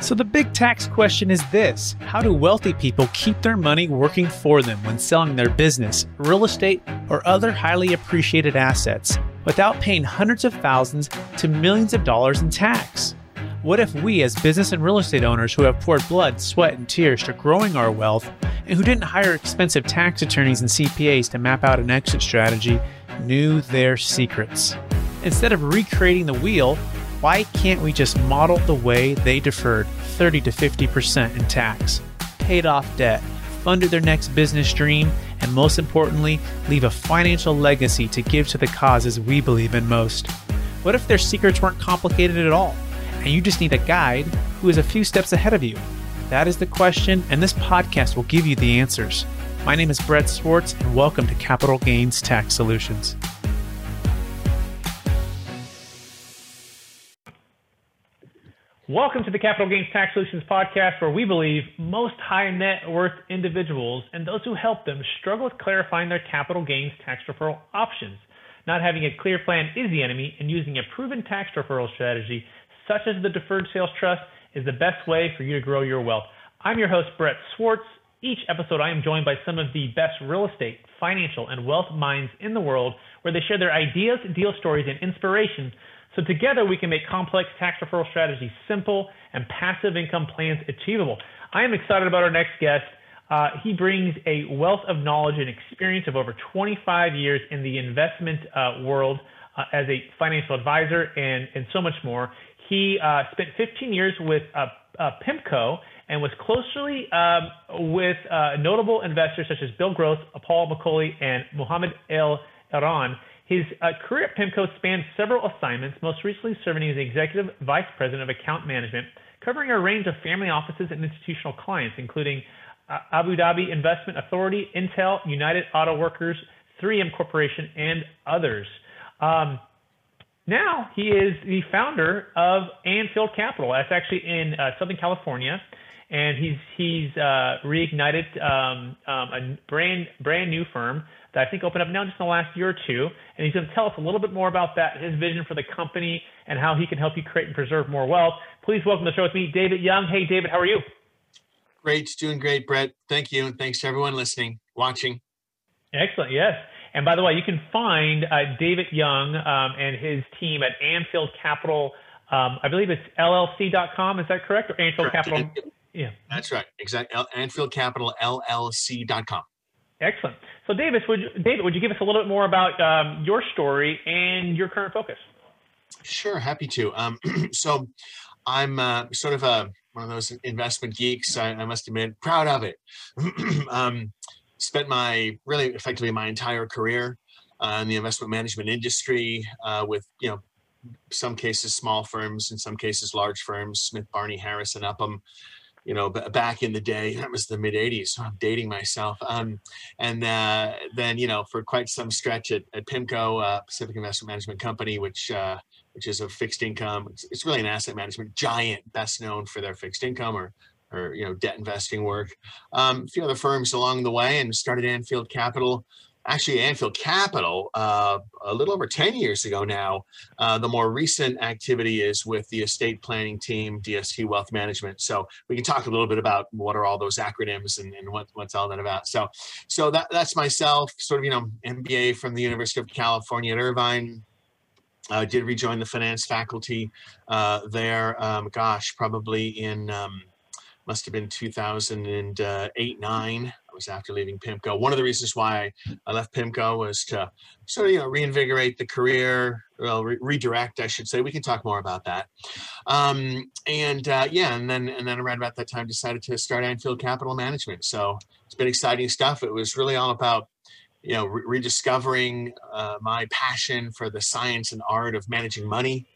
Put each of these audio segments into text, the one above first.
So, the big tax question is this How do wealthy people keep their money working for them when selling their business, real estate, or other highly appreciated assets without paying hundreds of thousands to millions of dollars in tax? What if we, as business and real estate owners who have poured blood, sweat, and tears to growing our wealth, and who didn't hire expensive tax attorneys and CPAs to map out an exit strategy, knew their secrets? Instead of recreating the wheel, why can't we just model the way they deferred 30 to 50% in tax, paid off debt, funded their next business dream, and most importantly, leave a financial legacy to give to the causes we believe in most? What if their secrets weren't complicated at all, and you just need a guide who is a few steps ahead of you? That is the question, and this podcast will give you the answers. My name is Brett Swarts, and welcome to Capital Gains Tax Solutions. Welcome to the Capital Gains Tax Solutions podcast, where we believe most high net worth individuals and those who help them struggle with clarifying their capital gains tax deferral options. Not having a clear plan is the enemy, and using a proven tax deferral strategy, such as the Deferred Sales Trust, is the best way for you to grow your wealth. I'm your host, Brett Swarts. Each episode, I am joined by some of the best real estate, financial, and wealth minds in the world, where they share their ideas, deal stories, and inspiration so together we can make complex tax deferral strategies simple and passive income plans achievable. I am excited about our next guest. Uh, he brings a wealth of knowledge and experience of over 25 years in the investment uh, world uh, as a financial advisor and, and so much more. He uh, spent 15 years with uh, uh, PIMCO and was closely um, with notable investors such as Bill Gross, Paul McCulley, and Mohamed El Erian. His uh, career at PIMCO spanned several assignments, most recently serving as Executive Vice President of Account Management, covering a range of family offices and institutional clients, including uh, Abu Dhabi Investment Authority, Intel, United Auto Workers, 3M Corporation, and others. Um, now he is the founder of Anfield Capital. That's actually in uh, Southern California, and he's he's uh, reignited um, um, a brand brand new firm that I think opened up now just in the last year or two. And he's going to tell us a little bit more about that, his vision for the company, and how he can help you create and preserve more wealth. Please welcome to the show with me, David Young. Hey, David, how are you? Great, doing great, Brett. Thank you, and thanks to everyone listening, watching. Excellent, yes. And by the way, you can find uh, David Young um, and his team at Anfield Capital. Um, I believe it's LLC.com. Is that correct? Or Anfield correct. Capital? Yeah. That's right. Exactly. Anfield Capital LLC.com. Excellent. So, Davis, would you, David, would you give us a little bit more about um, your story and your current focus? Sure, happy to. Um, so, I'm uh, sort of a one of those investment geeks. I, I must admit, proud of it. um, spent my really effectively my entire career uh, in the investment management industry uh, with you know some cases small firms, in some cases large firms, Smith, Barney, Harris, and Upham you know, back in the day, that was the mid 80s. So I'm dating myself. Um, and uh, then, you know, for quite some stretch at, at PIMCO, uh, Pacific Investment Management Company, which uh, which is a fixed income. It's, it's, really an asset management giant, best known for their fixed income or or you know debt investing work. Um, a few other firms along the way, and started Anfield Capital actually Anfield Capital uh, a little over 10 years ago now. Uh, the more recent activity is with the estate planning team, DST Wealth Management. So we can talk a little bit about what are all those acronyms and, and what, what's all that about. So, so that, that's myself, sort of, you know, MBA from the University of California at Irvine. Uh, did rejoin the finance faculty uh, there. Um, gosh, probably in um, must have been 2008 9 was after leaving PIMCO. One of the reasons why I left PIMCO was to sort of you know reinvigorate the career, well re- redirect, I should say. We can talk more about that. Um, and uh, yeah, and then and then around about that time, decided to start Anfield Capital Management. So it's been exciting stuff. It was really all about you know re- rediscovering uh, my passion for the science and art of managing money.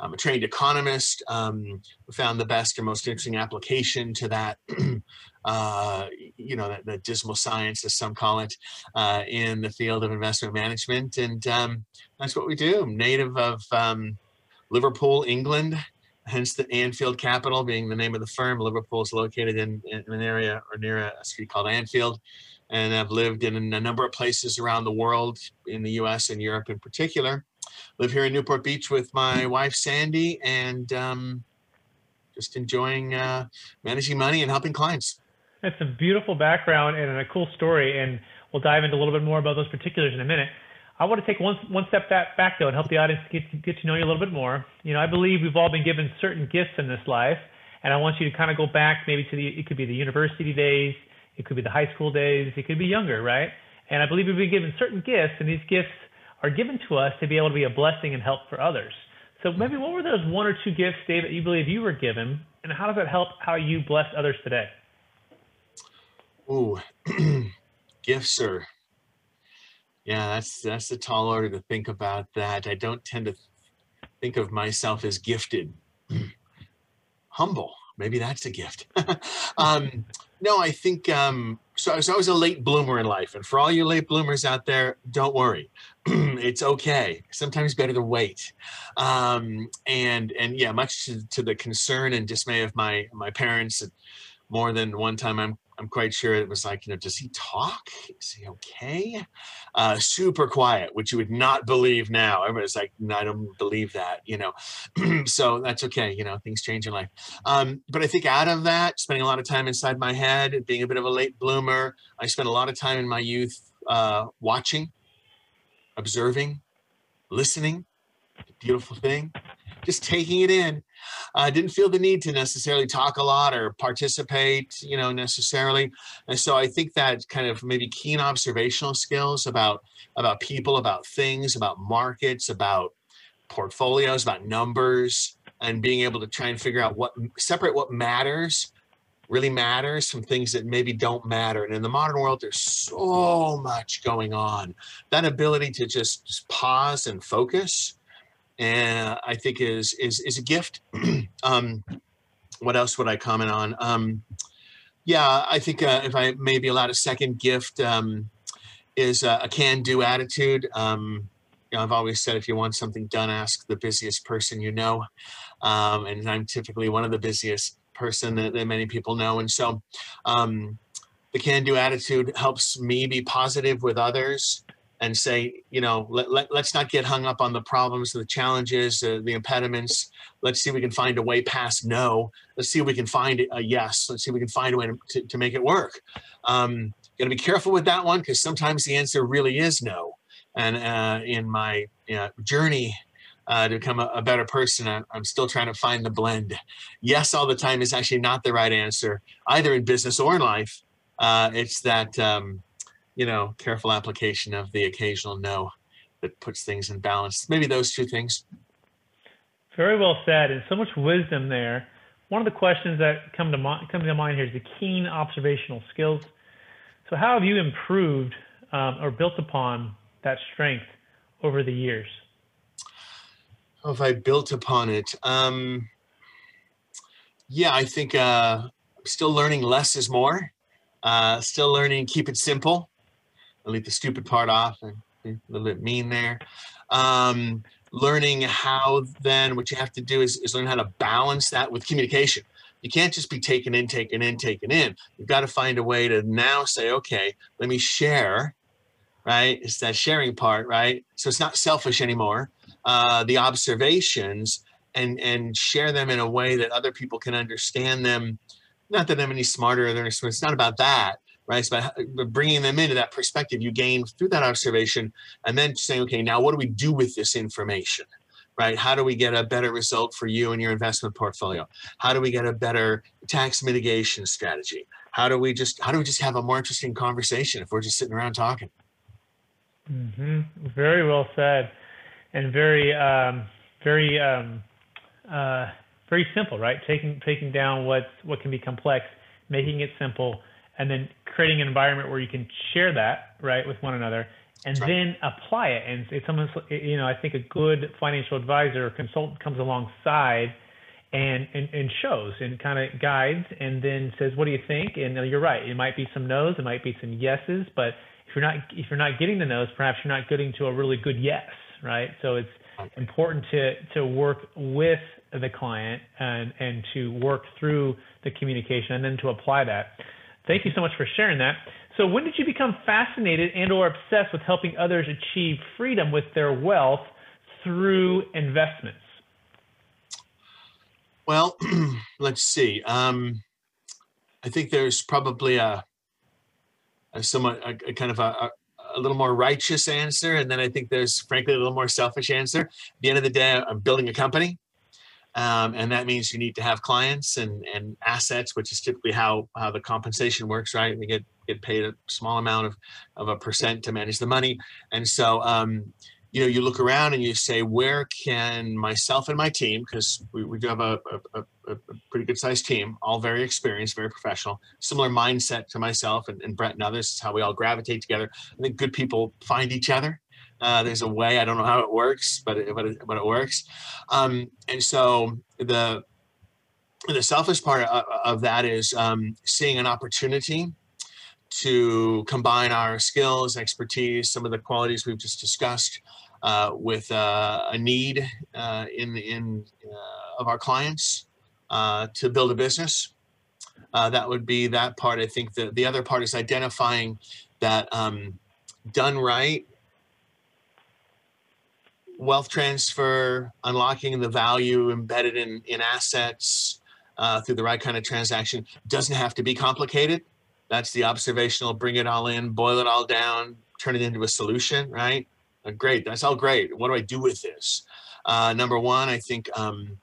I'm a trained economist. Um, found the best and most interesting application to that uh, you know, the, the, dismal science, as some call it, uh, in the field of investment management. And um, that's what we do. Native of um, Liverpool, England, hence the Anfield Capital being the name of the firm. Liverpool is located in, in an area or near a street called Anfield. And I've lived in a number of places around the world, in the US and Europe in particular. Live here in Newport Beach with my wife, Sandy, and um, just enjoying uh, managing money and helping clients. That's a beautiful background and a cool story, and we'll dive into a little bit more about those particulars in a minute. I want to take one one step back, back though and help the audience get get to know you a little bit more. You know, I believe we've all been given certain gifts in this life, and I want you to kind of go back maybe to the it could be the university days, it could be the high school days, it could be younger, right? And I believe we've been given certain gifts, and these gifts are given to us to be able to be a blessing and help for others. So maybe what were those one or two gifts, Dave, that you believe you were given, and how does that help how you bless others today? Ooh, gifts are yeah, that's that's a tall order to think about that. I don't tend to think of myself as gifted. Humble, maybe that's a gift. um, no, I think um, so. I was always a late bloomer in life, and for all you late bloomers out there, don't worry, it's okay. Sometimes better to wait. Um, and and yeah, much to, to, the concern and dismay of my my parents, more than one time, I'm I'm quite sure it was like, you know, does he talk? Is he okay? Uh, super quiet, which you would not believe now. Everybody's like, no, I don't believe that, you know. so that's okay, you know, things change in life. Um, but I think out of that, spending a lot of time inside my head, being a bit of a late bloomer, I spent a lot of time in my youth uh, watching, observing, listening. Beautiful thing just taking it in. I didn't feel the need to necessarily talk a lot or participate, you know, necessarily. And so I think that kind of maybe keen observational skills about about people, about things, about markets, about portfolios, about numbers, and being able to try and figure out what separate what matters really matters from things that maybe don't matter. And in the modern world, there's so much going on. That ability to just, just pause and focus and I think is is is a gift. um, what else would I comment on? Um, yeah, I think uh, if I may be allowed a second gift um, is a, a can-do attitude. Um, you know, I've always said if you want something done, ask the busiest person you know, um, and I'm typically one of the busiest person that, that many people know, and so um, the can-do attitude helps me be positive with others and say, you know, let, let, us not get hung up on the problems, the challenges, uh, the impediments. Let's see if we can find a way past no. Let's see if we can find a yes. Let's see if we can find a way to, to make it work. Um, Got to be careful with that one because sometimes the answer really is no. And uh, in my you know, journey uh, to become a, a better person, I, I'm still trying to find the blend. Yes, all the time is actually not the right answer, either in business or in life. Uh, it's that um, you know, careful application of the occasional no that puts things in balance. Maybe those two things. Very well said, and so much wisdom there. One of the questions that come to mind, come to mind here is the keen observational skills. So, how have you improved um, or built upon that strength over the years? How have I built upon it? Um, yeah, I think uh, still learning less is more. Uh, still learning keep it simple. Leave the stupid part off and a little bit mean there. Um, learning how then what you have to do is, is learn how to balance that with communication. You can't just be taking in, taking in, taking in. You've got to find a way to now say, okay, let me share, right? It's that sharing part, right? So it's not selfish anymore. Uh, the observations and and share them in a way that other people can understand them. Not that I'm any smarter than it's not about that, right? It's about bringing them into that perspective you gain through that observation, and then saying, okay, now what do we do with this information? Right? How do we get a better result for you and your investment portfolio? How do we get a better tax mitigation strategy? How do we just how do we just have a more interesting conversation if we're just sitting around talking? Mm-hmm. Very well said, and very um, very um, uh, very simple, right? Taking taking down what what can be complex, making it simple, and then creating an environment where you can share that right with one another and right. then apply it. And it's almost you know i think a good financial advisor or consultant comes alongside and and, and shows and kind of guides and then says what do you think? And you're right it might be some no's it might be some yeses but if you're not if you're not getting the no's perhaps you're not getting to a really good yes right? So it's important to to work with the client and and to work through the communication and then to apply that Thank you so much for sharing that. So, when did you become fascinated and/or obsessed with helping others achieve freedom with their wealth through investments? Well, let's see. Um, I think there's probably a, a somewhat a, a kind of a, a little more righteous answer, and then I think there's frankly a little more selfish answer. At the end of the day, I'm building a company, um, and that means you need to have clients and and assets, which is typically how how the compensation works, right? We get get paid a small amount of of a percent to manage the money, and so um, you know, you look around and you say, where can myself and my team, because we, we do have a, a, a, pretty good sized team, all very experienced, very professional, similar mindset to myself and, and Brett and others, is how we all gravitate together. I think good people find each other. Uh, there's a way, I don't know how it works, but it, but it, but it works. Um, and so the, the selfish part of, of that is um, seeing an opportunity to combine our skills, expertise, some of the qualities we've just discussed uh, with uh, a need uh, in in uh, of our clients uh, to build a business. That would be that part. I think the the other part is identifying that um, done right. Wealth transfer, unlocking the value embedded in, in assets through the right kind of transaction doesn't have to be complicated that's the observational, bring it all in, boil it all down, turn it into a solution, right? Uh, great, that's all great. What do I do with this? Uh, number one, I think um,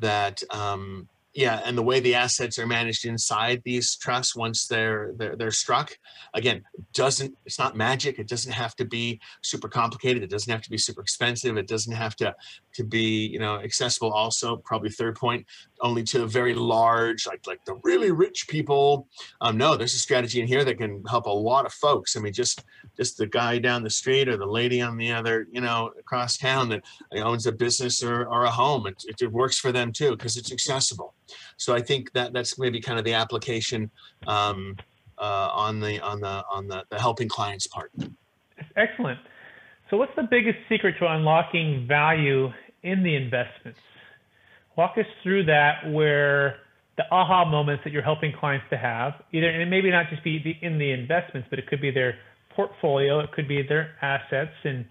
that um, yeah, and the way the assets are managed inside these trusts once they're they're, they're struck, again, doesn't it's not magic. It doesn't have to be super complicated. It doesn't have to be super expensive. It doesn't have to to be you know accessible. Also, probably third point, only to a very large like like the really rich people. Um, no, there's a strategy in here that can help a lot of folks. I mean, just just the guy down the street or the lady on the other you know across town that owns a business or, or a home. It, it works for them too because it's accessible. So I think that that's maybe kind of the application um, uh, on the on the on the, the helping clients part. Excellent. So what's the biggest secret to unlocking value in the investments? Walk us through that where the aha moments that you're helping clients to have, either and maybe not just be in the investments, but it could be their portfolio, it could be their assets, and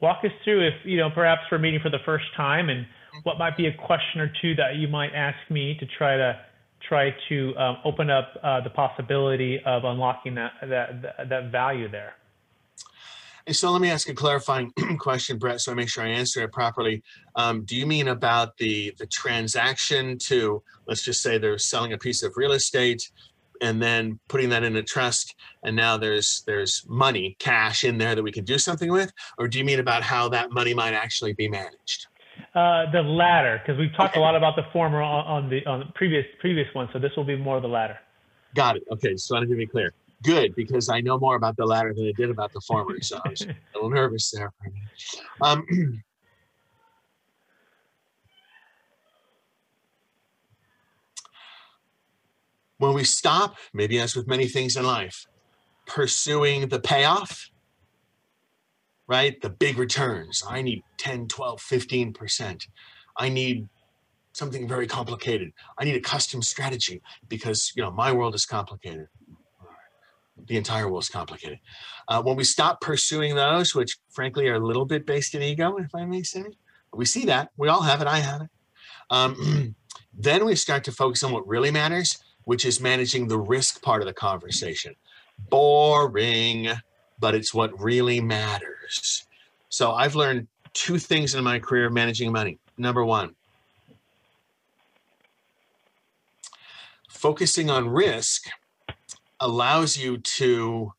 walk us through if you know perhaps we're meeting for the first time and what might be a question or two that you might ask me to try to try to um, open up uh, the possibility of unlocking that, that that value there. And so let me ask a clarifying question, Brett, so I make sure I answer it properly. Um, do you mean about the the transaction to let's just say they're selling a piece of real estate and then putting that in a trust and now there's there's money cash in there that we can do something with or do you mean about how that money might actually be managed uh, the latter, because we've talked okay. a lot about the former on, on, the on the previous previous one, so this will be more of the latter. Got it. Okay, so I want to be clear. Good, because I know more about the latter than I did about the former, so I was a little nervous there. Um, when we stop, maybe as with many things in life, pursuing the payoff right? The big returns. I need 10, 12, 15%. I need something very complicated. I need a custom strategy because, you know, my world is complicated. The entire world is complicated. Uh, when we stop pursuing those, which frankly are a little bit based in ego, if I may say, we see that. We all have it. I have it. Um, then we start to focus on what really matters, which is managing the risk part of the conversation. Boring but it's what really matters. So I've learned two things in my career managing money. Number one, focusing on risk allows you to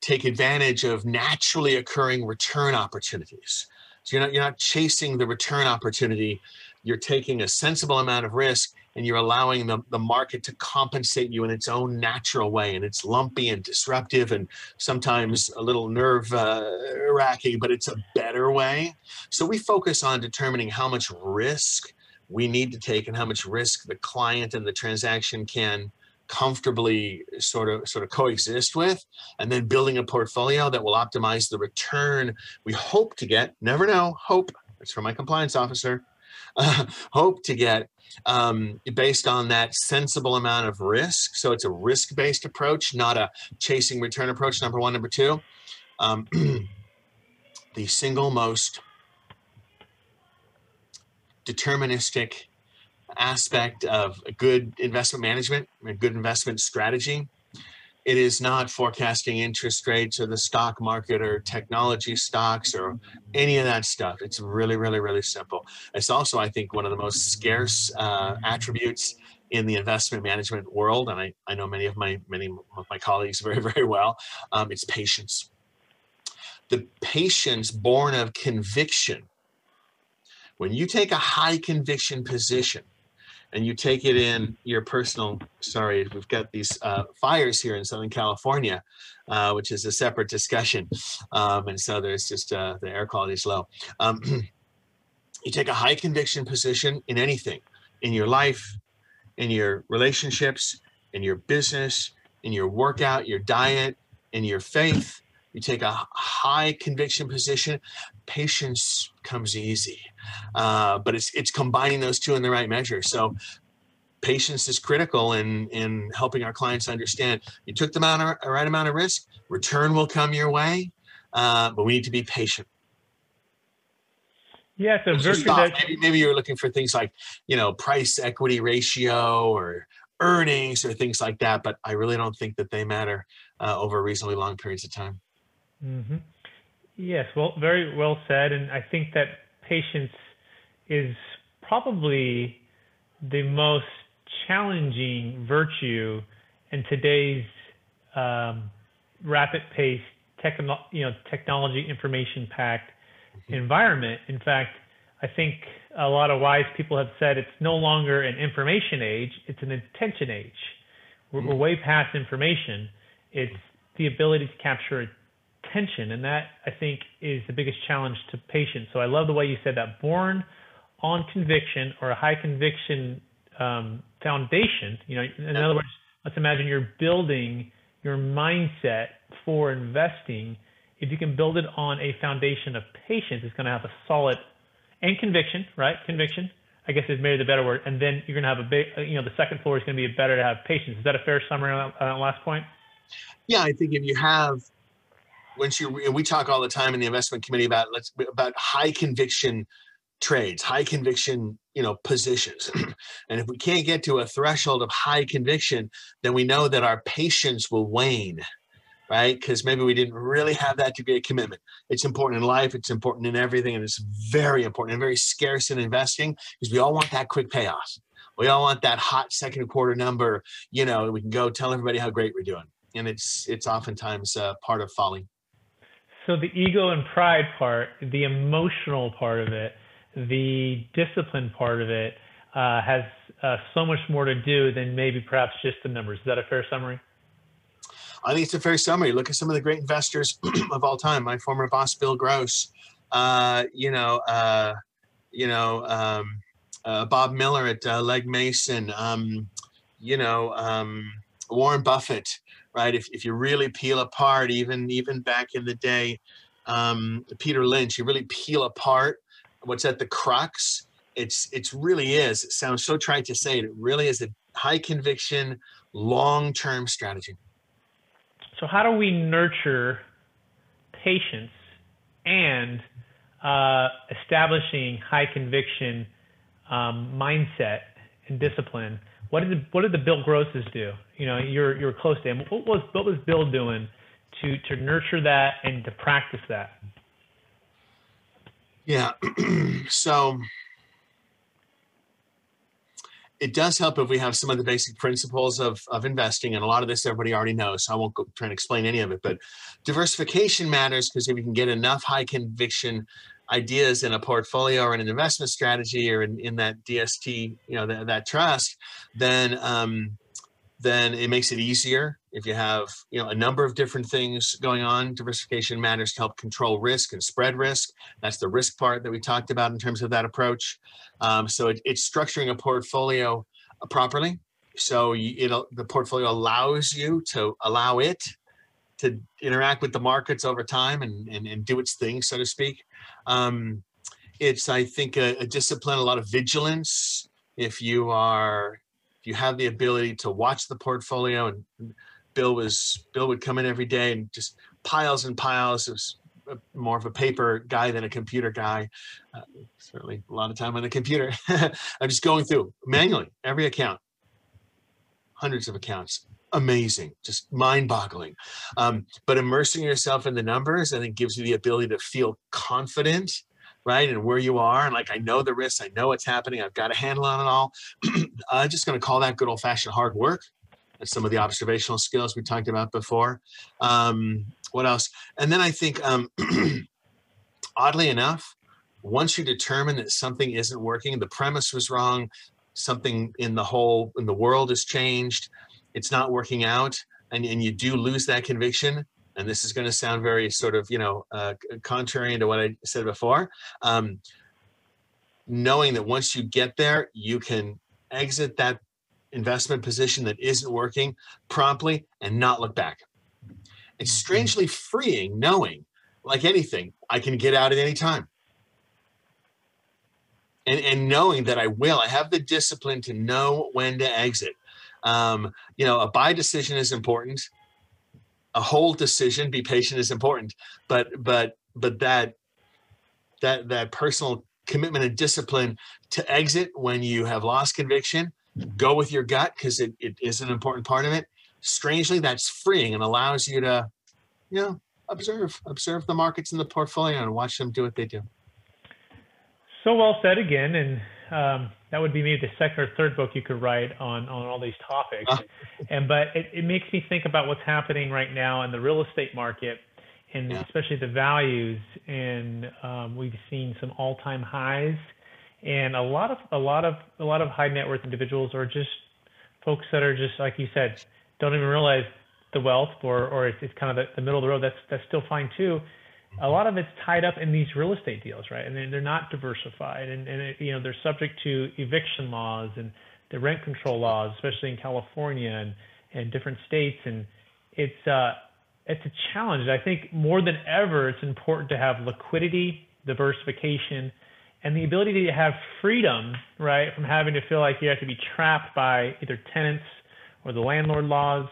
take advantage of naturally occurring return opportunities. So you're not you're not chasing the return opportunity, you're taking a sensible amount of risk and you're allowing the, the market to compensate you in its own natural way. And it's lumpy and disruptive and sometimes a little nerve uh, wracking, but it's a better way. So we focus on determining how much risk we need to take and how much risk the client and the transaction can comfortably sort of sort of coexist with and then building a portfolio that will optimize the return we hope to get never know hope it's from my compliance officer uh, hope to get um, based on that sensible amount of risk. So it's a risk based approach, not a chasing return approach. Number one. Number two, um, the single most deterministic aspect of a good investment management, a good investment strategy. It is not forecasting interest rates or the stock market or technology stocks or any of that stuff. It's really, really, really simple. It's also, I think, one of the most scarce uh, attributes in the investment management world, and I, I know many of my many of my colleagues very, very well. Um, it's patience. The patience born of conviction. When you take a high conviction position, and you take it in your personal sorry we've got these uh, fires here in southern california uh, which is a separate discussion um, and so there's just uh, the air quality is low. Um, you take a high conviction position in anything in your life in your relationships in your business in your workout your diet in your faith you take a high conviction position patience comes easy. Uh, but it's it's combining those two in the right measure. So patience is critical in in helping our clients understand you took the amount of, right amount of risk return will come your way uh, but we need to be patient. Yeah so virtue that- maybe, maybe you're looking for things like you know price equity ratio or earnings or things like that but i really don't think that they matter uh, over reasonably long periods of time Mm-hmm. Yes, well, very well said. And I think that patience is probably the most challenging virtue in today's um, rapid-paced, techno- you know, technology information-packed mm-hmm. environment. In fact, I think a lot of wise people have said it's no longer an information age; it's an attention age. We're, we're mm-hmm. way past information. It's the ability to capture tension, and that I think is the biggest challenge to patience. So I love the way you said that. Born on conviction or a high conviction um, foundation. You know, in other words, let's imagine you're building your mindset for investing. If you can build it on a foundation of patience, it's going to have a solid and conviction, right? Conviction. I guess is maybe the better word. And then you're going to have a big, you know, the second floor is going to be better to have patience. Is that a fair summary on that, on that last point? Yeah, I think if you have once you we talk all the time in the investment committee about let's about high conviction trades, high conviction, you know, positions. and if we can't get to a threshold of high conviction, then we know that our patience will wane, right? Because maybe we didn't really have that degree of commitment. It's important in life, it's important in everything, and it's very important and very scarce in investing because we all want that quick payoff. We all want that hot second quarter number, you know, we can go tell everybody how great we're doing. And it's it's oftentimes uh, part of folly. So the ego and pride part, the emotional part of it, the discipline part of it uh, has uh, so much more to do than maybe perhaps just the numbers. Is that a fair summary? I think it's a fair summary. Look at some of the great investors of all time. My former boss, Bill Gross. Uh, you know, uh, you know, um, uh, Bob Miller at uh, Legg Mason. Um, you know, um, Warren Buffett right? If, if you really peel apart, even even back in the day, um, Peter Lynch, you really peel apart what's at the crux. It's it's really is. It sounds so trite to say it. It really is a high conviction, long term strategy. So how do we nurture patience and uh, establishing high conviction um, mindset and discipline what did the, what did the Bill Grosses do? You know, you're you're close to him. What was what was Bill doing to to nurture that and to practice that? Yeah. so it does help if we have some of the basic principles of, of investing and a lot of this everybody already knows so i won't go try and explain any of it but diversification matters because if you can get enough high conviction ideas in a portfolio or in an investment strategy or in, in that DST, you know, that, that trust, then um, then it makes it easier if you have you know a number of different things going on. Diversification matters to help control risk and spread risk. That's the risk part that we talked about in terms of that approach. Um, so it, it's structuring a portfolio uh, properly. So it the portfolio allows you to allow it to interact with the markets over time and, and, and do its thing, so to speak. Um, it's, I think, a, a, discipline, a lot of vigilance. If you are, you have the ability to watch the portfolio, and Bill was, Bill would come in every day and just piles and piles of a, more of a paper guy than a computer guy. Uh, certainly a lot of time on the computer. I'm just going through manually every account, hundreds of accounts. Amazing, just mind-boggling. Um, but immersing yourself in the numbers, I think, gives you the ability to feel confident right? And where you are. And like, I know the risks, I know what's happening, I've got a handle on it all. I'm just going to call that good old fashioned hard work. and some of the observational skills we talked about before. Um, what else? And then I think, um, oddly enough, once you determine that something isn't working, the premise was wrong, something in the whole in the world has changed, it's not working out, and, and you do lose that conviction, and this is going to sound very sort of you know uh, contrary to what I said before. Um, knowing that once you get there, you can exit that investment position that isn't working promptly and not look back. It's mm-hmm. strangely freeing knowing, like anything, I can get out at any time. And, and knowing that I will, I have the discipline to know when to exit. Um, you know, a buy decision is important a whole decision be patient is important but but but that that that personal commitment and discipline to exit when you have lost conviction go with your gut because it, it is an important part of it. Strangely that's freeing and allows you to you know observe observe the markets in the portfolio and watch them do what they do. So well said again and um, that would be maybe the second or third book you could write on on all these topics. Uh. and but it, it makes me think about what's happening right now in the real estate market, and yeah. especially the values. And um, we've seen some all time highs, and a lot of a lot of a lot of high net worth individuals are just folks that are just like you said, don't even realize the wealth, or or it's, it's kind of the, the middle of the road. That's that's still fine too a lot of it's tied up in these real estate deals, right? And they're not diversified, and, and it, you know they're subject to eviction laws and the rent control laws, especially in California and and different states, and it's uh it's a challenge. I think more than ever, it's important to have liquidity, diversification, and the ability to have freedom, right, from having to feel like you have to be trapped by either tenants or the landlord laws.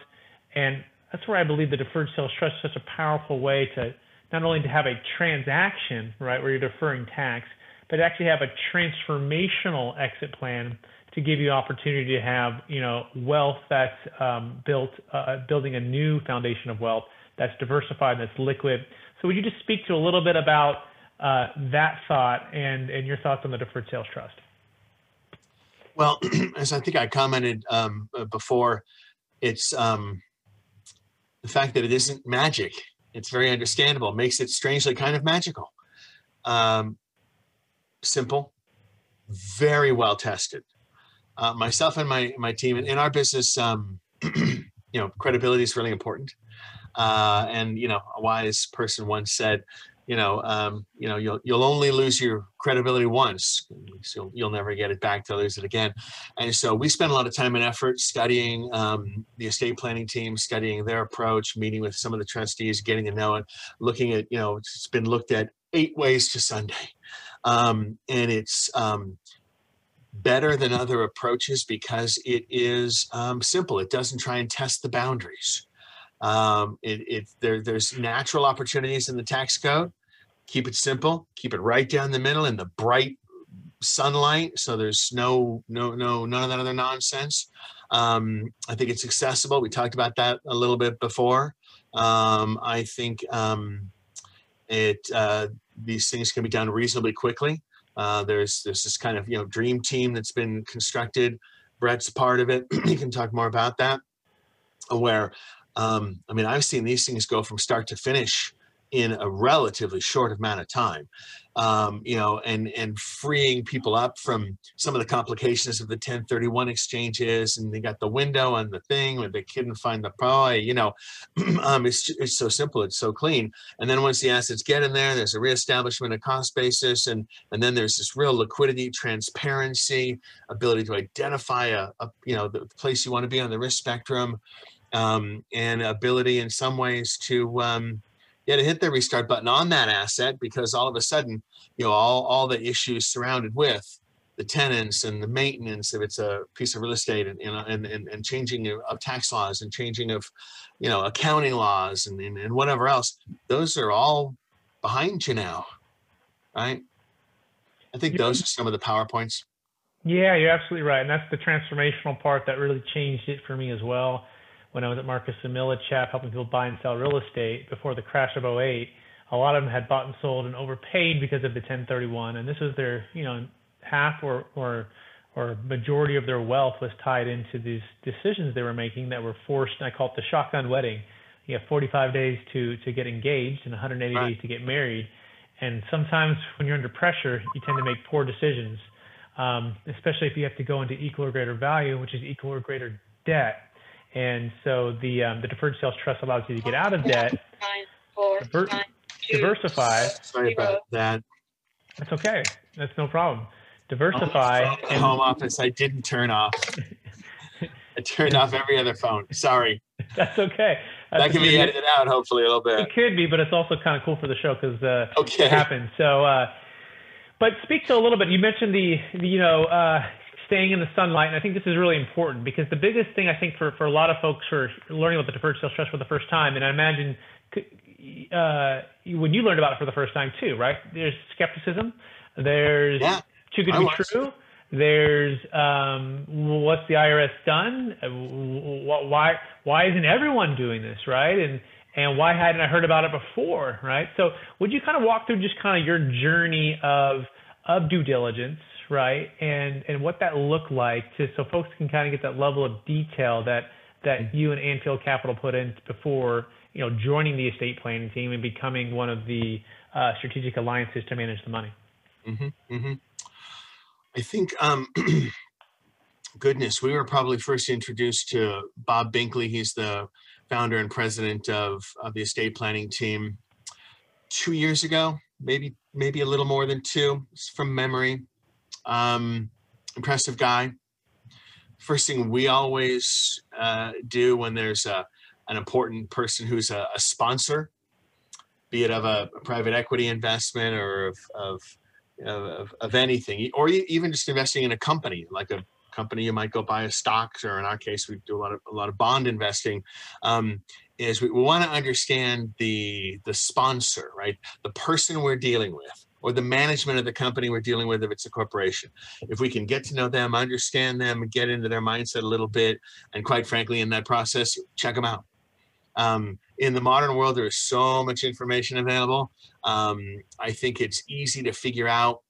And that's where I believe the deferred sales trust is such a powerful way to not only to have a transaction, right, where you're deferring tax, but actually have a transformational exit plan to give you opportunity to have, you know, wealth that's um, built, uh, building a new foundation of wealth that's diversified, and that's liquid. So would you just speak to a little bit about uh, that thought and, and your thoughts on the deferred sales trust? Well, as I think I commented um, before, it's um, the fact that it isn't magic. It's very understandable. Makes it strangely kind of magical. Um, simple, very well tested. Uh, myself and my my team in our business, um, you know, credibility is really important. Uh, and you know, a wise person once said, you know, um, you know, you'll you'll only lose your credibility once. So you'll, you'll never get it back to lose it again. And so we spent a lot of time and effort studying um, the estate planning team, studying their approach, meeting with some of the trustees, getting to know it, looking at, you know, it's been looked at eight ways to Sunday, um, and it's um, better than other approaches because it is um, simple. It doesn't try and test the boundaries. Um, it, it there, there's natural opportunities in the tax code. Keep it simple. Keep it right down the middle in the bright sunlight. So there's no no no none of that other nonsense. Um, I think it's accessible. We talked about that a little bit before. Um, I think um, it uh, these things can be done reasonably quickly. Uh, there's there's this kind of you know dream team that's been constructed. Brett's part of it. he can talk more about that. Where um, I mean, I've seen these things go from start to finish in a relatively short amount of time, um, you know, and and freeing people up from some of the complications of the 1031 exchanges, and they got the window on the thing where they couldn't find the pro, you know, um, it's it's so simple, it's so clean, and then once the assets get in there, there's a reestablishment of cost basis, and and then there's this real liquidity, transparency, ability to identify a, a you know the place you want to be on the risk spectrum um, and ability in some ways to um, yeah to hit the restart button on that asset because all of a sudden you know all, all the issues surrounded with the tenants and the maintenance if it's a piece of real estate and, you and, and, and changing of tax laws and changing of you know accounting laws and, and, and whatever else those are all behind you now, right? I think those are some of the PowerPoints. Yeah, you're absolutely right. And that's the transformational part that really changed it for me as well. When I was at Marcus and Millichap helping people buy and sell real estate before the crash of 08, a lot of them had bought and sold and overpaid because of the 1031. And this was their, you know, half or, or, or majority of their wealth was tied into these decisions they were making that were forced. And I call it the shotgun wedding. You have 45 days to, to get engaged and 180 right. days to get married and sometimes when you're under pressure, you tend to make poor decisions, um, especially if you have to go into equal or greater value, which is equal or greater debt. And so the um, the deferred sales trust allows you to get out of debt, nine, four, diver- nine, two, diversify. Sorry about that. That's okay. That's no problem. Diversify. Oh, and, home office. I didn't turn off. I turned off every other phone. Sorry. That's okay. That's that can be edited out, hopefully, a little bit. It could be, but it's also kind of cool for the show because uh, okay. it happens. So, uh, but speak to a little bit. You mentioned the, the you know, uh, staying in the sunlight, and I think this is really important because the biggest thing I think for for a lot of folks who are learning about the deferred sales trust for the first time, and I imagine uh, when you learned about it for the first time too, right? There's skepticism. There's yeah, too good to be true. There's um, what's the IRS done? Uh, why why isn't everyone doing this, right? And and why hadn't I heard about it before, right? So would you kind of walk through just kind of your journey of of due diligence, right? And and what that looked like to so folks can kind of get that level of detail that that you and Anfield Capital put in before you know joining the estate planning team and becoming one of the uh, strategic alliances to manage the money. Mm-hmm, mm-hmm. I think, um, goodness, we were probably first introduced to Bob Binkley. He's the founder and president of, of the estate planning team two years ago, maybe maybe a little more than two from memory. Um, impressive guy. First thing we always uh, do when there's a, an important person who's a, a sponsor, be it of a, a, private equity investment or of, of of, of anything, or even just investing in a company, like a company you might go buy a stock, or in our case, we do a lot of a lot of bond investing. Um, is we, we want to understand the the sponsor, right? The person we're dealing with, or the management of the company we're dealing with if it's a corporation. If we can get to know them, understand them, get into their mindset a little bit, and quite frankly, in that process, check them out. Um, in the modern world, there is so much information available. Um, I think it's easy to figure out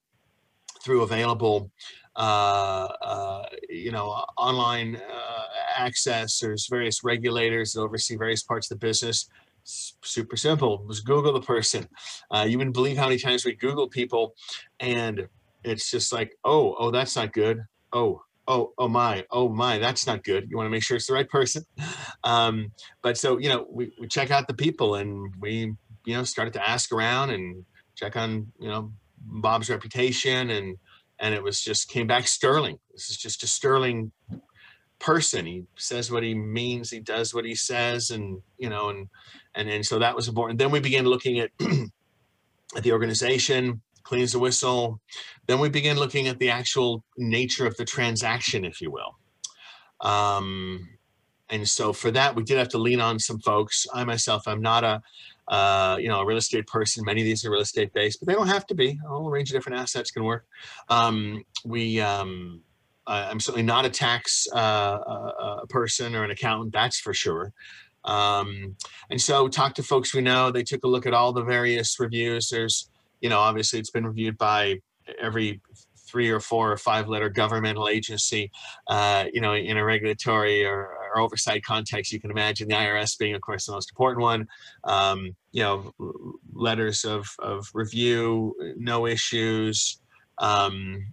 through available, uh, uh, you know, online uh, access. There's various regulators that oversee various parts of the business. Super simple. Just Google the person. Uh, you wouldn't believe how many times we Google people, and it's just like, oh, oh, that's not good. Oh, oh oh my oh my that's not good you want to make sure it's the right person um, but so you know we, we check out the people and we you know started to ask around and check on you know bob's reputation and and it was just came back sterling this is just a sterling person he says what he means he does what he says and you know and and and so that was important then we began looking at at the organization cleans the whistle. Then we begin looking at the actual nature of the transaction, if you will. Um, and so for that, we did have to lean on some folks. I myself, I'm not a, uh, you know, a real estate person. Many of these are real estate based, but they don't have to be. A whole range of different assets can work. Um, we, um, I'm certainly not a tax uh, uh, person or an accountant, that's for sure. Um, and so talk to folks we know. They took a look at all the various reviews. There's you know, obviously it's been reviewed by every three or four or five letter governmental agency, uh, you know, in a regulatory or, or, oversight context, you can imagine the IRS being, of course, the most important one. Um, you know, letters of, of review, no issues. Um,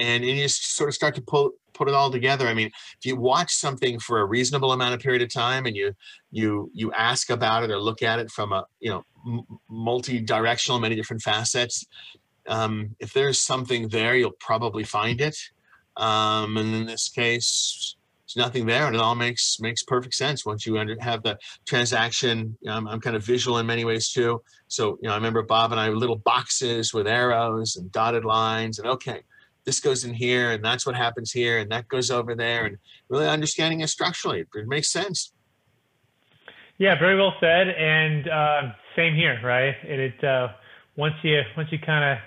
and, and you just sort of start to pull, put it all together. I mean, if you watch something for a reasonable amount of period of time and you you you ask about it or look at it from a you know multi-directional, many different facets, um, if there's something there, you'll probably find it. Um, and in this case, there's nothing there, and it all makes makes perfect sense once you under, have the transaction. You know, I'm, I'm kind of visual in many ways too. So you know, I remember Bob and I little boxes with arrows and dotted lines, and okay, this goes in here and that's what happens here and that goes over there and really understanding it structurally it makes sense yeah very well said and uh, same here right it, it uh, once you once you kind of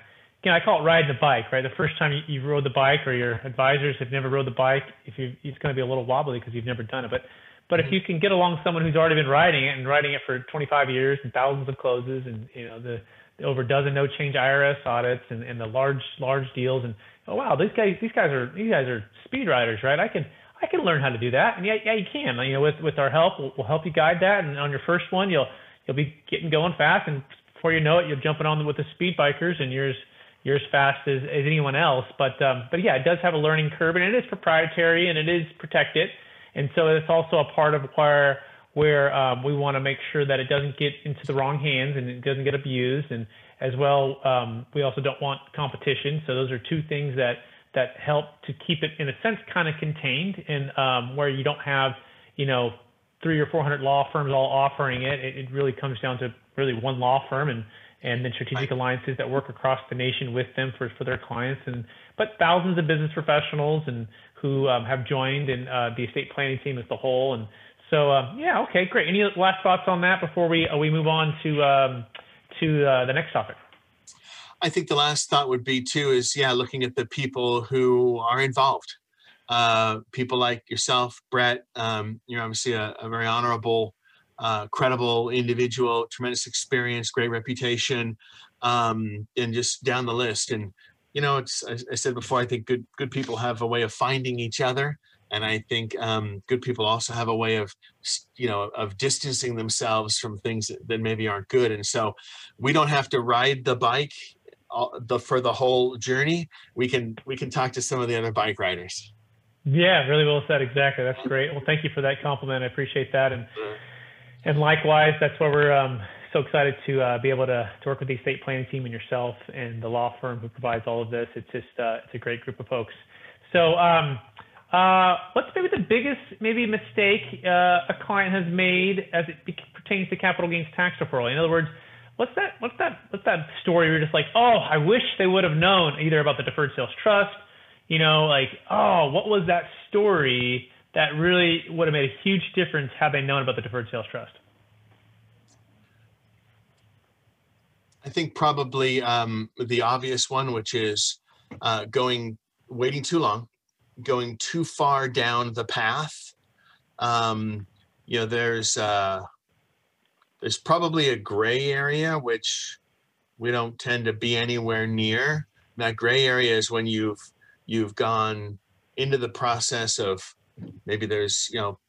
you know, I call it riding the bike, right? The first time you, you rode the bike or your advisors have never rode the bike, if you, it's going to be a little wobbly because you've never done it. But, but if mm-hmm. you can get along someone who's already been riding it and riding it for 25 years and thousands of closes and, you know, the over a dozen no change IRS audits and, and the large, large deals and, oh, wow, these guys, these guys are, these guys are speed riders, right? I can, I can learn how to do that. And yeah, yeah, you can, you know, with, with our help, we'll, we'll help you guide that. And on your first one, you'll, you'll be getting going fast. And before you know it, you're jumping on with the speed bikers and yours, you're as fast as, as anyone else. But um, but yeah, it does have a learning curve, and it is proprietary and it is protected, and so it's also a part of where where um, we want to make sure that it doesn't get into the wrong hands and it doesn't get abused, and as well, um, we also don't want competition. So those are two things that that help to keep it in a sense kind of contained, and um, where you don't have you know three or four hundred law firms all offering it. it. It really comes down to really one law firm and and then strategic alliances that work across the nation with them for, for their clients and but thousands of business professionals and who um, have joined and uh, the estate planning team as a whole and so uh, yeah okay great. Any last thoughts on that before we uh, we move on to um, to uh, the next topic? I think the last thought would be too is yeah looking at the people who are involved. Uh, people like yourself Brett um, you're obviously a, a very honorable uh, credible individual, tremendous experience, great reputation, um, and just down the list. And you know, it's I, I, said before, I think good good people have a way of finding each other, and I think um, good people also have a way of you know of distancing themselves from things that, that maybe aren't good. And so, we don't have to ride the bike all, the for the whole journey. We can we can talk to some of the other bike riders. Yeah, really well said. Exactly. That's great. Well, thank you for that compliment. I appreciate that. And and likewise, that's why we're um, so excited to uh, be able to, to work with the estate planning team and yourself and the law firm who provides all of this. It's just uh, it's a great group of folks. So, um, uh, what's maybe the biggest maybe mistake uh, a client has made as it pertains to capital gains tax deferral? In other words, what's that what's that what's that story where you're just like, oh, I wish they would have known either about the deferred sales trust, you know, like, oh, what was that story? that really would have made a huge difference had they known about the deferred sales trust? I think probably um, the obvious one, which is uh, going, waiting too long, going too far down the path. Um, you know, there's uh, there's probably a gray area which we don't tend to be anywhere near. That gray area is when you've you've gone into the process of maybe there's you know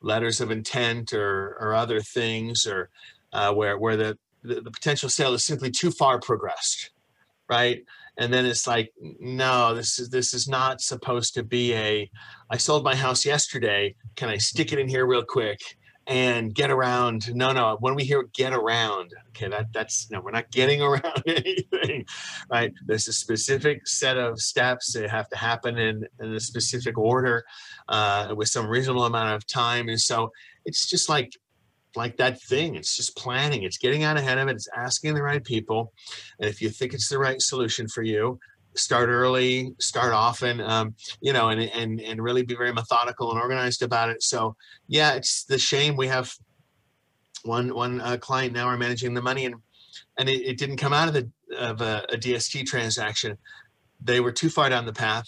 letters of intent or or other things or uh, where where the, the, the potential sale is simply too far progressed right and then it's like no this is this is not supposed to be a i sold my house yesterday can i stick it in here real quick and get around. No, no. When we hear get around, okay, that that's no, we're not getting around anything, right? There's a specific set of steps that have to happen in, in a specific order, uh, with some reasonable amount of time, and so it's just like like that thing. It's just planning. It's getting out ahead of it. It's asking the right people, and if you think it's the right solution for you, start early, start often, um, you know, and, and, and really be very methodical and organized about it. So yeah, it's the shame we have one, one uh, client now are managing the money and, and it, it didn't come out of the, of a, a DST transaction. They were too far down the path.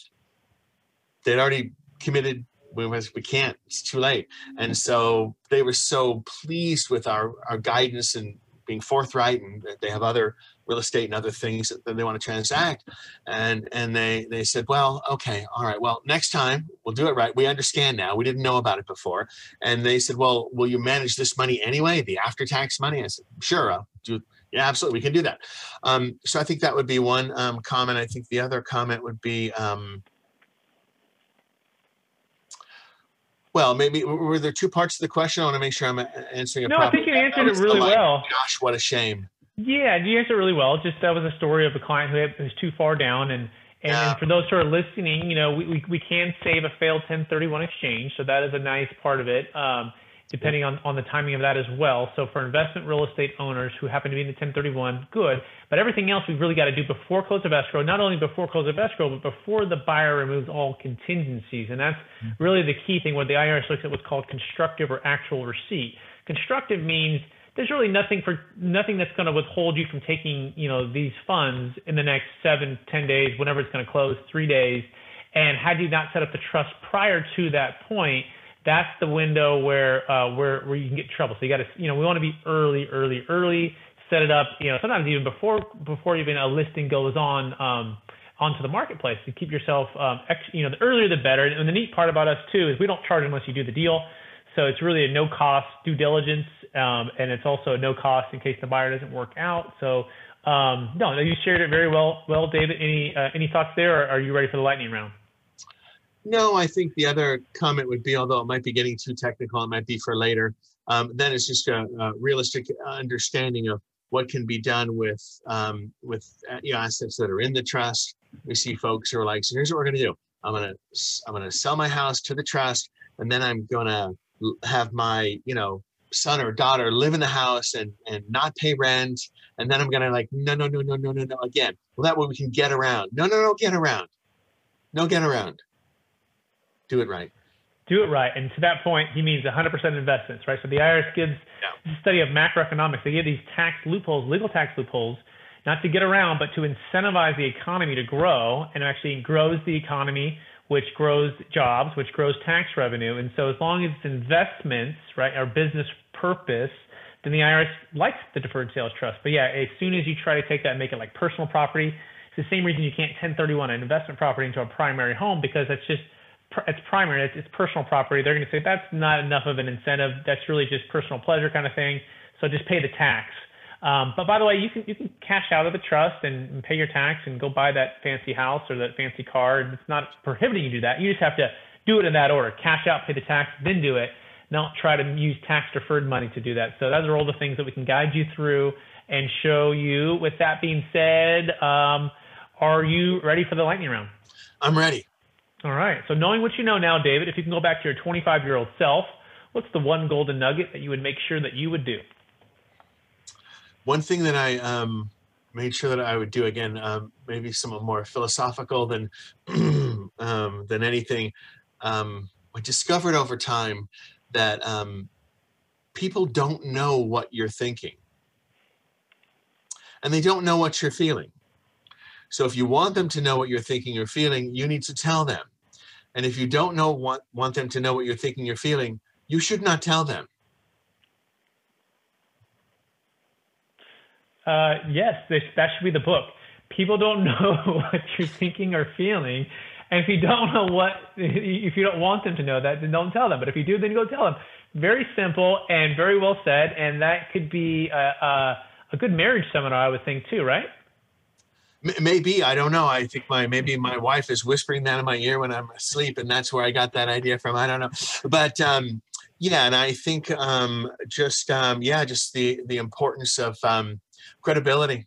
They'd already committed we, we can't it's too late. And so they were so pleased with our our guidance and being forthright and they have other real estate and other things that they want to transact. And and they they said well okay all right well next time we'll do it right. We understand now. We didn't know about it before. And they said well will you manage this money anyway the after tax money? I said sure I'll do yeah absolutely we can do that. Um, so i think that would be one um, comment. I think the other comment would be um, well, maybe were there two parts to the question? I want to make sure I'm answering it. No, I think you answered it really well. Gosh, what a shame. Yeah, you answered it really well. Just that was a story of a client who was too far down, and and, yeah. for those who are listening, you know, we, we, we can save a failed 1031 exchange, so that is a nice part of it. Um, depending on, on the timing of that as well. So for investment real estate owners who happen to be in the 1031, good. But everything else we've really got to do before close of escrow, not only before close of escrow, but before the buyer removes all contingencies. And that's mm-hmm. really the key thing where the IRS looks at what's called constructive or actual receipt. Constructive means there's really nothing for nothing that's going to withhold you from taking you know these funds in the next seven, ten days, whenever it's going to close, three days. And had you not set up the trust prior to that point, that's the window where uh, where where you can get trouble. So you got to you know we want to be early, early, early. Set it up. You know sometimes even before before even a listing goes on. Um, onto the marketplace to keep yourself, um, ex- you know, the earlier the better. And the neat part about us too is we don't charge unless you do the deal. So it's really a no cost due diligence, um, and it's also a no cost in case the buyer doesn't work out. So um, no, you shared it very well. Well, David, any uh, any thoughts there, are you ready for the lightning round? No, I think the other comment would be, although it might be getting too technical, it might be for later. Um, then it's just a, a, realistic understanding of what can be done with um, with uh, you know, assets that are in the trust. We see folks who are like, so here's what we're going to do. I'm gonna I'm gonna sell my house to the trust, and then I'm gonna have my you know son or daughter live in the house and and not pay rent and then i'm gonna like no no no no no no no again well that way we can get around no no no get around no get around do it right do it right and to that point he means 100% investments right so the irs gives yeah. a study of macroeconomics they give these tax loopholes legal tax loopholes not to get around but to incentivize the economy to grow and actually grows the economy which grows jobs, which grows tax revenue. And so as long as it's investments, right, our business purpose, then the IRS likes the deferred sales trust. But yeah, as soon as you try to take that and make it like personal property, it's the same reason you can't 1031 an investment property into a primary home because that's just it's primary, it's, it's personal property. They're going to say that's not enough of an incentive. That's really just personal pleasure kind of thing. So just pay the tax. Um, but by the way, you can you can cash out of the trust and, and, pay your tax and go buy that fancy house or that fancy car. It's not prohibiting you to do that. You just have to do it in that order: cash out, pay the tax, then do it. Don't try to use tax deferred money to do that. So those are all the things that we can guide you through and show you. With that being said, um, are you ready for the lightning round? I'm ready. All right. So knowing what you know now, David, if you can go back to your 25 year old self, what's the one golden nugget that you would make sure that you would do? one thing that I um, made sure that I would do again, um, maybe somewhat more philosophical than um, than anything. Um, I discovered over time that um, people don't know what you're thinking, and they don't know what you're feeling. So if you want them to know what you're thinking or feeling, you need to tell them. And if you don't know want want them to know what you're thinking or feeling, you should not tell them. Uh, yes, that should be the book. People don't know what you're thinking or feeling. And if you don't know what, if you don't want them to know that, then don't tell them. But if you do, then go tell them. Very simple and very well said. And that could be a, a, a good marriage seminar, I would think, too, right? Maybe I don't know. I think my maybe my wife is whispering that in my ear when I'm asleep, and that's where I got that idea from. I don't know, but um, yeah, and I think um, just um, yeah, just the the importance of um, credibility.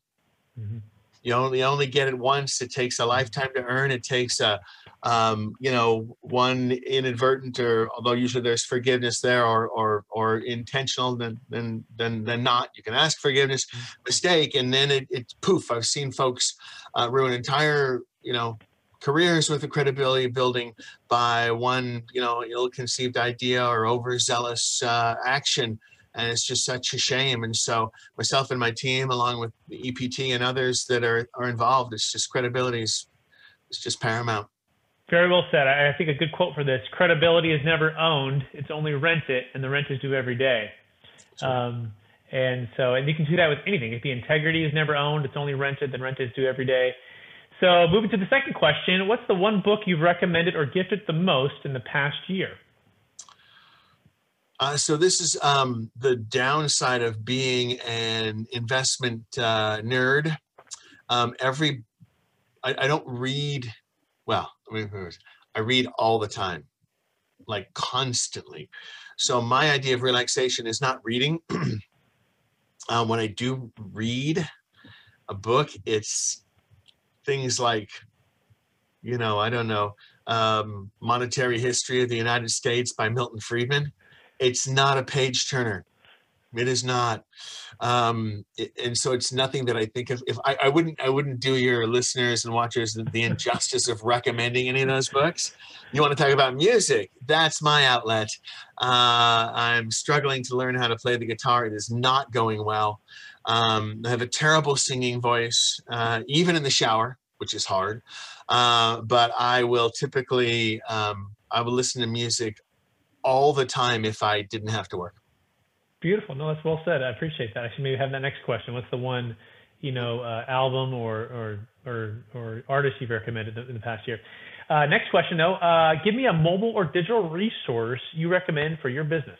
Mm-hmm. You only only get it once. It takes a lifetime to earn. It takes a, um, you know, one inadvertent or although usually there's forgiveness there or or or intentional, then then then not. You can ask forgiveness, mistake, and then it, it poof. I've seen folks uh, ruin entire you know careers with the credibility building by one you know ill-conceived idea or overzealous uh, action and it's just such a shame. And so myself and my team, along with the EPT and others that are are involved, it's just credibility is it's just paramount. Very well said. I think a good quote for this: "Credibility is never owned; it's only rented, and the rent is due every day." Um, and so, and you can do that with anything. If the integrity is never owned, it's only rented, then rent is due every day. So, moving to the second question: What's the one book you've recommended or gifted the most in the past year? Uh, so this is um, the downside of being an investment uh, nerd. Um, every, I, I, don't read. Well, I read all the time, like constantly. So my idea of relaxation is not reading. um, when I do read a book, it's things like, you know, I don't know, um, Monetary History of the United States by Milton Friedman it's not a page turner. It is not. Um, it- and so it's nothing that I think of. If I, I wouldn't, I wouldn't do your listeners and watchers the, the injustice of recommending any of those books. You want to talk about music? That's my outlet. Uh, I'm struggling to learn how to play the guitar. It is not going well. Um, I have a terrible singing voice, uh, even in the shower, which is hard. Uh, but I will typically, um, I will listen to music all the time if I didn't have to work. Beautiful. No, that's well said. I appreciate that. I should maybe have that next question. What's the one, you know, uh, album or, or or or artist you've recommended in the past year? Uh, next question, though. Uh, give me a mobile or digital resource you recommend for your business.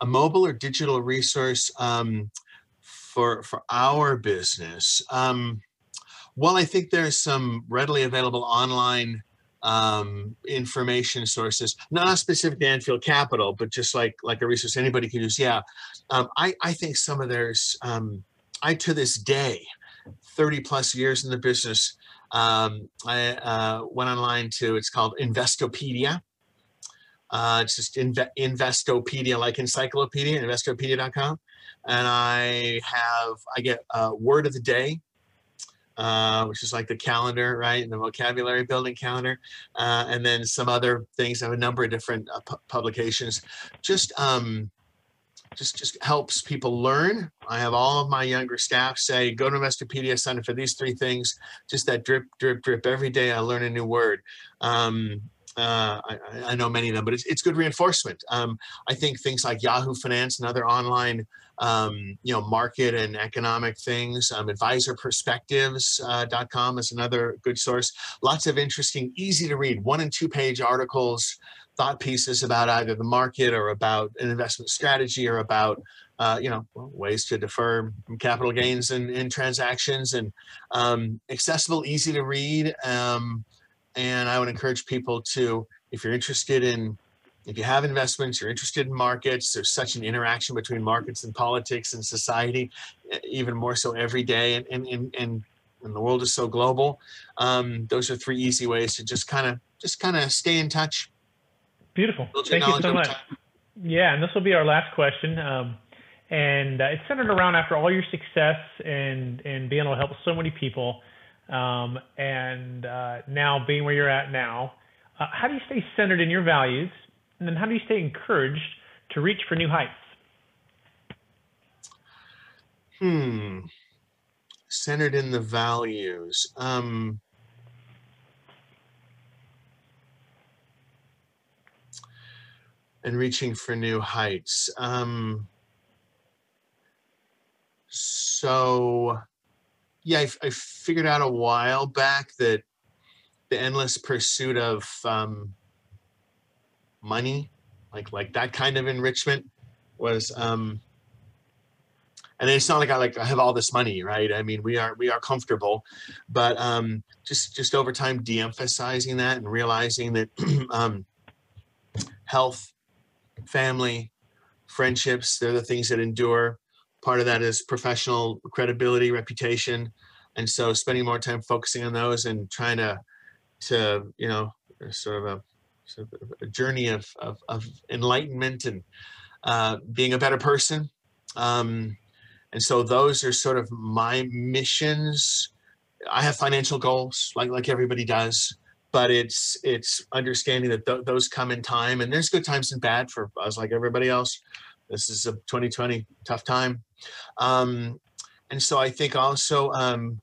A mobile or digital resource um, for for our business. Um, well, I think there's some readily available online um, information sources, not specific to Anfield Capital, but just like like a resource anybody can use. Yeah, um, I I think some of there's um, I to this day, thirty plus years in the business, um, I uh, went online to it's called Investopedia. Uh, it's just Inve- Investopedia, like encyclopedia, investopedia.com. And I have, I get a word of the day uh, which is like the calendar, right? And the vocabulary building calendar. Uh, and then some other things. I have a number of different uh, pu- publications. Just, um, just, just helps people learn. I have all of my younger staff say, go to Investopedia, sign up for these three things. Just that drip, drip, drip. Every day I learn a new word. Um, uh, I, I know many of them, but it's, it's good reinforcement. Um, I think things like Yahoo Finance and other online um, you know, market and economic things. Um, advisorperspectives.com uh, is another good source. Lots of interesting, easy to read, one and two page articles, thought pieces about either the market or about an investment strategy or about uh, you know, ways to defer capital gains in, in transactions and um, accessible, easy to read. Um, and I would encourage people to, if you're interested in if you have investments, you're interested in markets, there's such an interaction between markets and politics and society, even more so every day. And, and, and, and, the world is so global. Um, those are three easy ways to just kind of just kind of stay in touch. Beautiful. Thank you so much. Yeah, and this will be our last question. Um, and uh, it's centered around after all your success and and being able to help so many people, um, and uh, now being where you're at now. Uh, how do you stay centered in your values and then how do you stay encouraged to reach for new heights? Hmm. Centered in the values. Um, and reaching for new heights. Um, so, yeah, I, I, figured out a while back that the endless pursuit of um, money, like like that kind of enrichment was um and it's not like I like I have all this money, right? I mean, we are we are comfortable, but um, just just over time, de-emphasizing that and realizing that um, health, family, friendships, they're the things that endure. Part of that is professional credibility, reputation, and so spending more time focusing on those and trying to to you know sort of a so a journey of, of, of enlightenment and uh, being a better person. Um, and so those are sort of my missions. I have financial goals, like like everybody does, but it's it's understanding that th- those come in time, and there's good times and bad for us, like everybody else. This is a 2020 tough time, um, and so I think also um,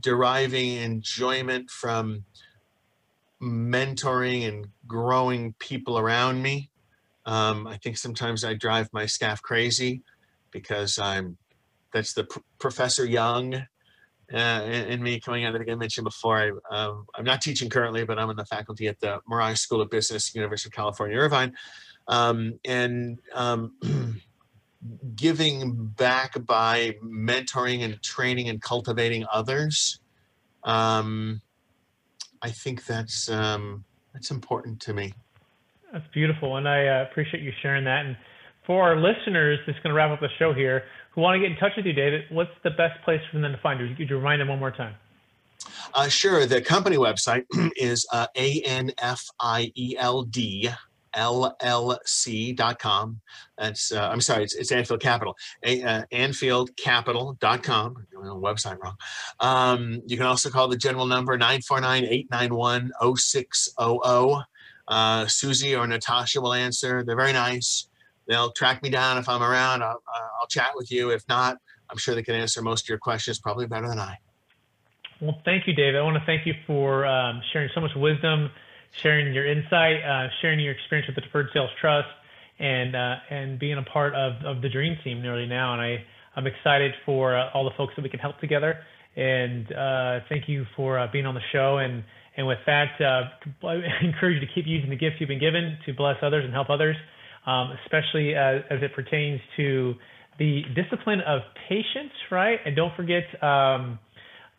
deriving enjoyment from mentoring and growing people around me. Um, I think sometimes I drive my staff crazy because I'm that's the pr- Professor Young uh, in, me coming out. I think I mentioned before. I, um, I'm not teaching currently, but I'm in the faculty at the Merage School of Business, University of California, Irvine, um, and um, giving back by mentoring and training and cultivating others. Um, I think that's um, that's important to me. That's beautiful, and I uh, appreciate you sharing that. And for our listeners, that's going to wrap up the show here, who want to get in touch with you, David, what's the best place for them to find you? Could you remind them one more time? Uh, sure. The company website is uh, A-N-F-I-E-L-D llc.com. That's, uh, I'm sorry, it's, it's Anfield Capital, a, uh, anfieldcapital.com. Website wrong. Um, you can also call the general number 949 891 0600. Uh, Susie or Natasha will answer. They're very nice. They'll track me down if I'm around. I'll, I'll chat with you. If not, I'm sure they can answer most of your questions probably better than I. Well, thank you, David. I want to thank you for um, sharing so much wisdom, sharing your insight, uh, sharing your experience with the Deferred Sales Trust, and uh, and being a part of, of the Dream Team nearly now. And I I'm excited for uh, all the folks that we can help together. And uh, thank you for uh, being on the show. And and with that, uh, I encourage you to keep using the gifts you've been given to bless others and help others, um, especially as, as it pertains to the discipline of patience, right? And don't forget. Um,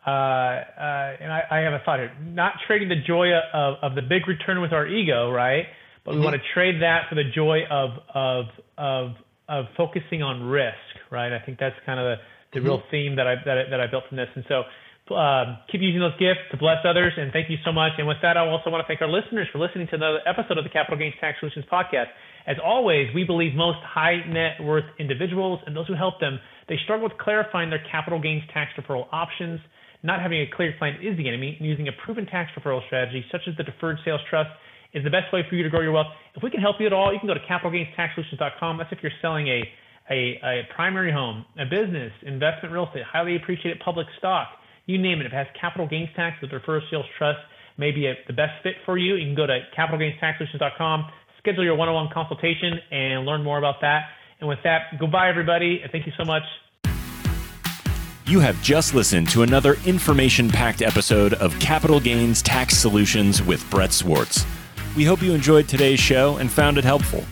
uh, uh, and I, I, have a thought here, not trading the joy of, of the big return with our ego, right? But mm-hmm. we want to trade that for the joy of, of, of, of focusing on risk, right? I think that's kind of the, the mm-hmm. real theme that I, that I, that I built from this. And so um, keep using those gifts to bless others. And thank you so much. And with that, I also want to thank our listeners for listening to another episode of the Capital Gains Tax Solutions podcast. As always, we believe most high net worth individuals and those who help them, they struggle with clarifying their capital gains tax deferral options – not having a clear plan is the enemy, and using a proven tax deferral strategy, such as the Deferred Sales Trust, is the best way for you to grow your wealth. If we can help you at all, you can go to capitalgainstaxsolutions.com. That's if you're selling a, a, a primary home, a business, investment real estate, highly appreciated public stock, you name it. If it has capital gains tax, the Deferred Sales Trust may be a, the best fit for you. You can go to capitalgainstaxsolutions.com, schedule your one-on-one consultation, and learn more about that. And with that, goodbye, everybody. Thank you so much. You have just listened to another information packed episode of Capital Gains Tax Solutions with Brett Swarts. We hope you enjoyed today's show and found it helpful.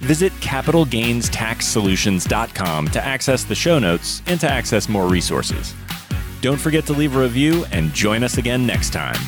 Visit capitalgainstaxsolutions.com to access the show notes and to access more resources. Don't forget to leave a review and join us again next time.